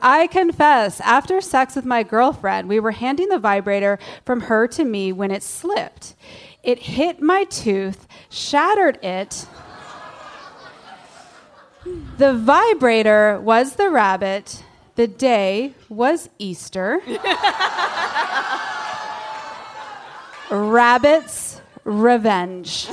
I confess, after sex with my girlfriend, we were handing the vibrator from her to me when it slipped. It hit my tooth, shattered it. The vibrator was the rabbit. The day was Easter. Rabbit's revenge.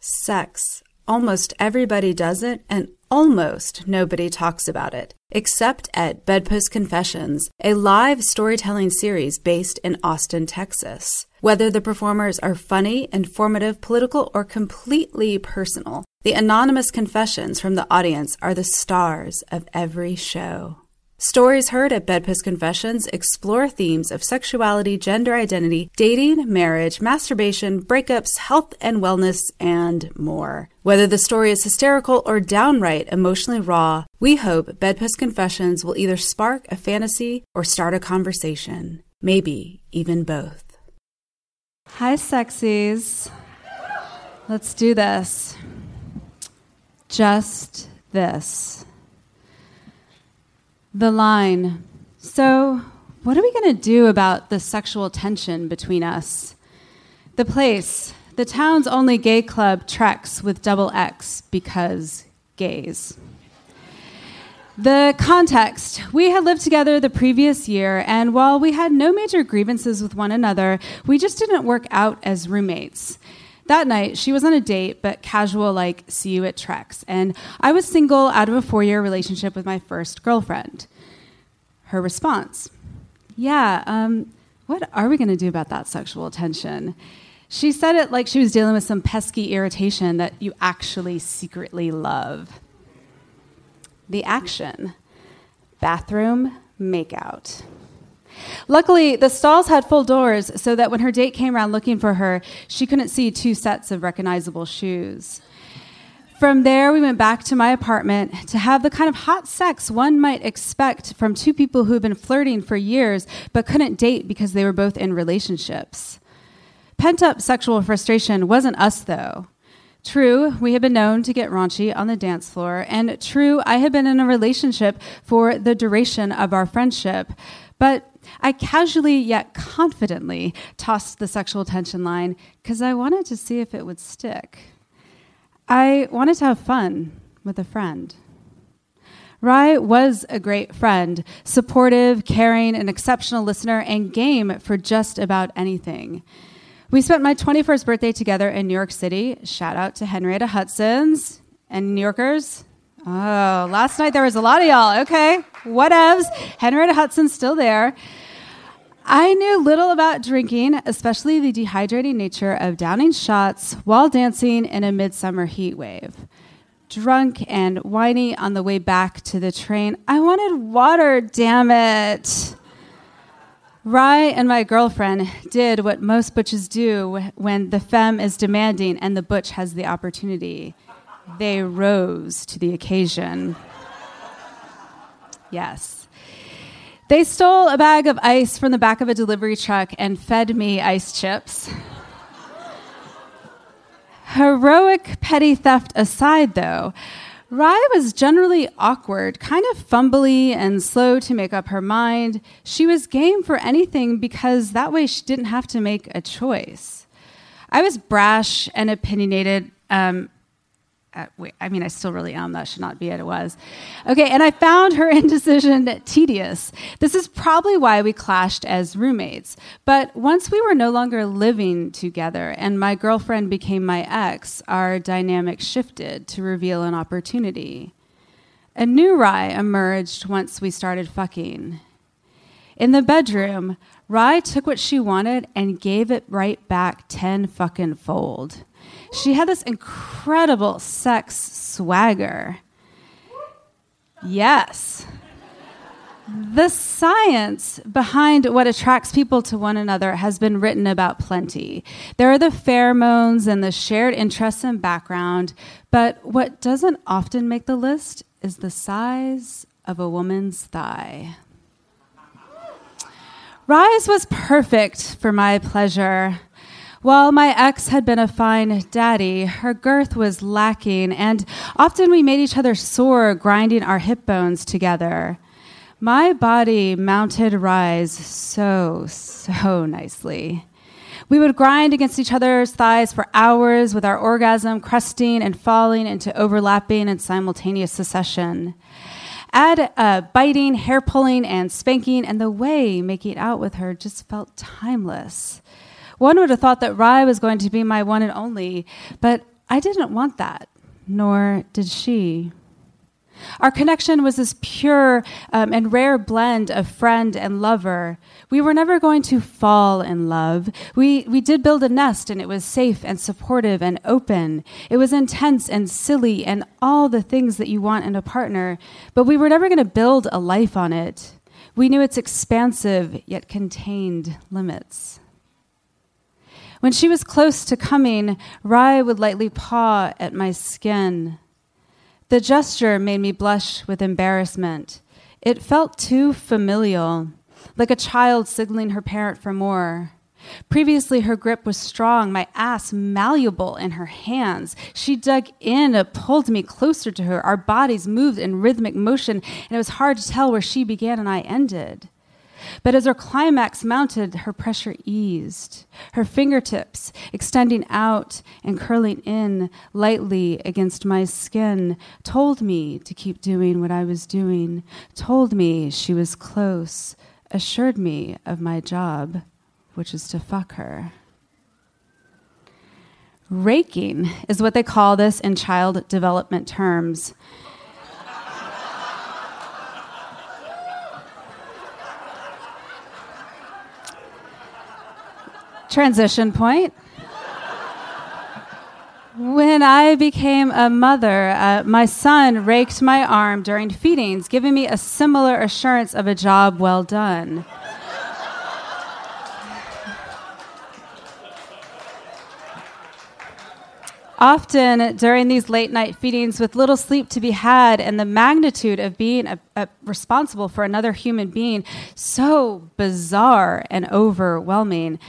Sex. Almost everybody does it, and almost nobody talks about it, except at Bedpost Confessions, a live storytelling series based in Austin, Texas. Whether the performers are funny, informative, political, or completely personal, the anonymous confessions from the audience are the stars of every show. Stories heard at Bedpost Confessions explore themes of sexuality, gender identity, dating, marriage, masturbation, breakups, health and wellness, and more. Whether the story is hysterical or downright emotionally raw, we hope Bedpost Confessions will either spark a fantasy or start a conversation. Maybe even both. Hi, sexies. Let's do this. Just this. The line. So, what are we going to do about the sexual tension between us? The place. The town's only gay club Trexx with double X because gays. The context. We had lived together the previous year, and while we had no major grievances with one another, we just didn't work out as roommates. That night, she was on a date, but casual, like, see you at Trexx. And I was single out of a four year relationship with my first girlfriend. Her response Yeah, um, what are we going to do about that sexual tension? She said it like she was dealing with some pesky irritation that you actually secretly love. The action bathroom makeout. Luckily, the stalls had full doors so that when her date came around looking for her, she couldn't see two sets of recognizable shoes. From there, we went back to my apartment to have the kind of hot sex one might expect from two people who had been flirting for years but couldn't date because they were both in relationships. Pent up sexual frustration wasn't us, though. True, we had been known to get raunchy on the dance floor, and true, I had been in a relationship for the duration of our friendship. But I casually yet confidently tossed the sexual tension line because I wanted to see if it would stick. I wanted to have fun with a friend. Rye was a great friend, supportive, caring, an exceptional listener, and game for just about anything. We spent my 21st birthday together in New York City. Shout out to Henrietta Hudson's and New Yorkers. Oh, last night there was a lot of y'all. Okay, whatevs. Henrietta Hudson's still there. I knew little about drinking, especially the dehydrating nature of downing shots while dancing in a midsummer heat wave. Drunk and whiny on the way back to the train, I wanted water, damn it. Rye and my girlfriend did what most butches do when the femme is demanding and the butch has the opportunity. They rose to the occasion. Yes. They stole a bag of ice from the back of a delivery truck and fed me ice chips. Heroic petty theft aside, though, Rye was generally awkward, kind of fumbly and slow to make up her mind. She was game for anything because that way she didn't have to make a choice. I was brash and opinionated, um, I mean, I still really am. That should not be it. It was. Okay, and I found her indecision tedious. This is probably why we clashed as roommates. But once we were no longer living together and my girlfriend became my ex, our dynamic shifted to reveal an opportunity. A new Rye emerged once we started fucking. In the bedroom, Rye took what she wanted and gave it right back ten fucking fold. She had this incredible sex swagger. Yes. The science behind what attracts people to one another has been written about plenty. There are the pheromones and the shared interests and background, but what doesn't often make the list is the size of a woman's thigh. Rye's was perfect for my pleasure. While my ex had been a fine daddy, her girth was lacking, and often we made each other sore grinding our hip bones together. My body mounted Rye's so, so nicely. We would grind against each other's thighs for hours with our orgasm cresting and falling into overlapping and simultaneous succession. Add uh, biting, hair pulling, and spanking, and the way making out with her just felt timeless. One would have thought that Rye was going to be my one and only, but I didn't want that, nor did she. Our connection was this pure um, and rare blend of friend and lover. We were never going to fall in love. We, we did build a nest, and it was safe and supportive and open. It was intense and silly and all the things that you want in a partner, but we were never going to build a life on it. We knew its expansive yet contained limits. When she was close to coming, Rye would lightly paw at my skin. The gesture made me blush with embarrassment. It felt too familial, like a child signaling her parent for more. Previously, her grip was strong, my ass malleable in her hands. She dug in, pulled me closer to her. Our bodies moved in rhythmic motion, and it was hard to tell where she began and I ended. But as her climax mounted, her pressure eased. Her fingertips extending out and curling in lightly against my skin told me to keep doing what I was doing, told me she was close, assured me of my job, which is to fuck her. Raking is what they call this in child development terms. Transition point. When I became a mother, uh, my son raked my arm during feedings, giving me a similar assurance of a job well done. Often during these late night feedings, with little sleep to be had and the magnitude of being a, a responsible for another human being so bizarre and overwhelming,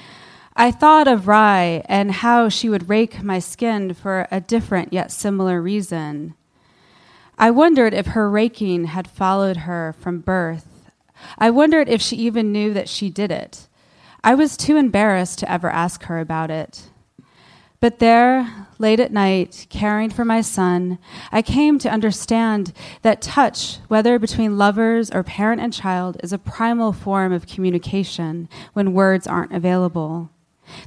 I thought of Rye and how she would rake my skin for a different yet similar reason. I wondered if her raking had followed her from birth. I wondered if she even knew that she did it. I was too embarrassed to ever ask her about it. But there, late at night, caring for my son, I came to understand that touch, whether between lovers or parent and child, is a primal form of communication when words aren't available.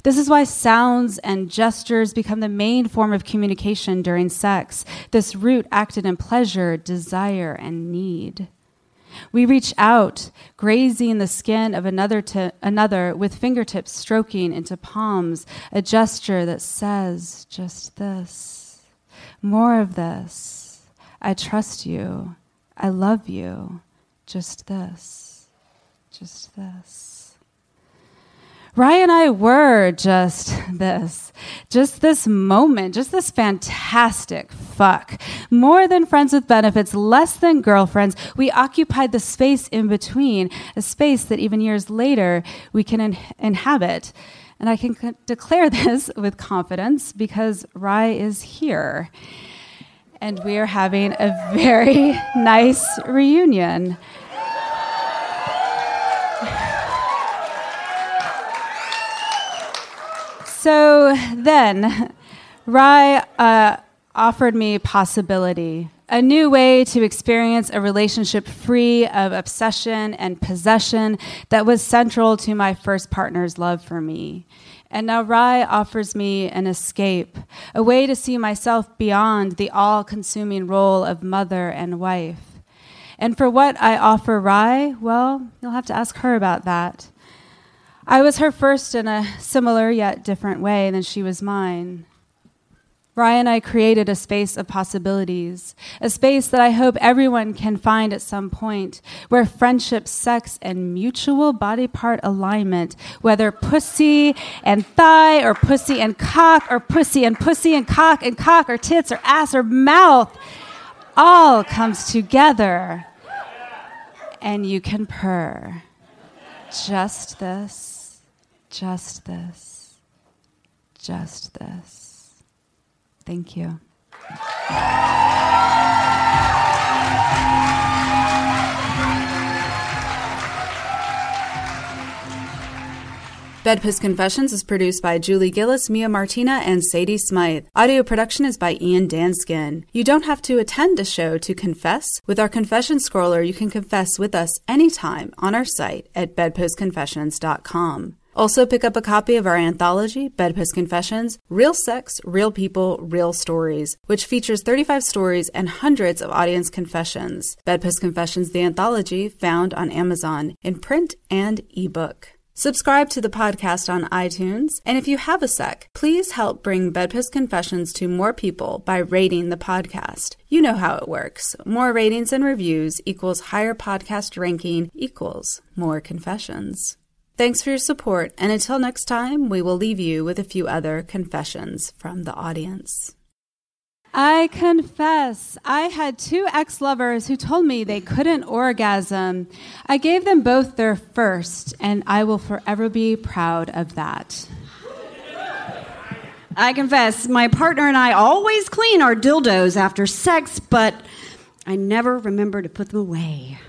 This is why sounds and gestures become the main form of communication during sex. This root acted in pleasure, desire, and need. We reach out, grazing the skin of another to another with fingertips stroking into palms, a gesture that says just this. More of this. I trust you. I love you. Just this. Just this. Rye and I were just this, just this moment, just this fantastic fuck. More than friends with benefits, less than girlfriends. We occupied the space in between, a space that even years later we can in- inhabit. And I can c- declare this with confidence because Rye is here. And we are having a very nice reunion. So then, Rye uh, offered me possibility, a new way to experience a relationship free of obsession and possession that was central to my first partner's love for me. And now Rye offers me an escape, a way to see myself beyond the all consuming role of mother and wife. And for what I offer Rye, well, you'll have to ask her about that. I was her first in a similar yet different way than she was mine. Rye and I created a space of possibilities, a space that I hope everyone can find at some point, where friendship, sex, and mutual body part alignment, whether pussy and thigh, or pussy and cock, or pussy and pussy and cock and cock, or tits, or ass, or mouth, all comes together. And you can purr. Just this just this, just this. Thank you. Bedpost Confessions is produced by Julie Gillis, Mia Martina, and Sadie Smythe. Audio production is by Ian Danskin. You don't have to attend a show to confess. With our confession scroller, you can confess with us anytime on our site at bedpostconfessions.com. Also, pick up a copy of our anthology, Bedpost Confessions Real Sex, Real People, Real Stories, which features 35 stories and hundreds of audience confessions. Bedpost Confessions, the anthology, found on Amazon in print and ebook. Subscribe to the podcast on iTunes, and if you have a sec, please help bring Bedpost Confessions to more people by rating the podcast. You know how it works. More ratings and reviews equals higher podcast ranking equals more confessions. Thanks for your support, and until next time, we will leave you with a few other confessions from the audience. I confess, I had two ex lovers who told me they couldn't orgasm. I gave them both their first, and I will forever be proud of that. I confess, my partner and I always clean our dildos after sex, but I never remember to put them away.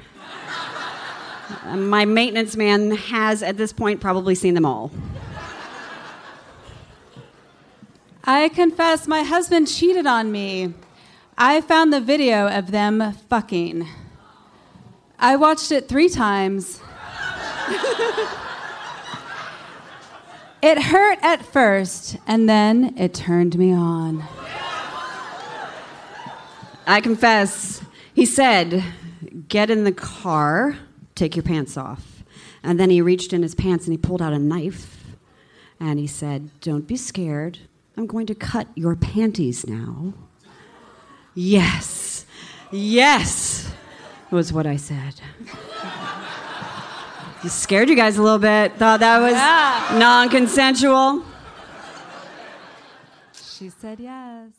Uh, my maintenance man has, at this point, probably seen them all. I confess my husband cheated on me. I found the video of them fucking. I watched it three times. it hurt at first, and then it turned me on. I confess, he said, Get in the car, take your pants off. And then he reached in his pants and he pulled out a knife. And he said, Don't be scared. I'm going to cut your panties now. Yes, yes, was what I said. You scared you guys a little bit. Thought that was Yeah. non consensual. She said yes.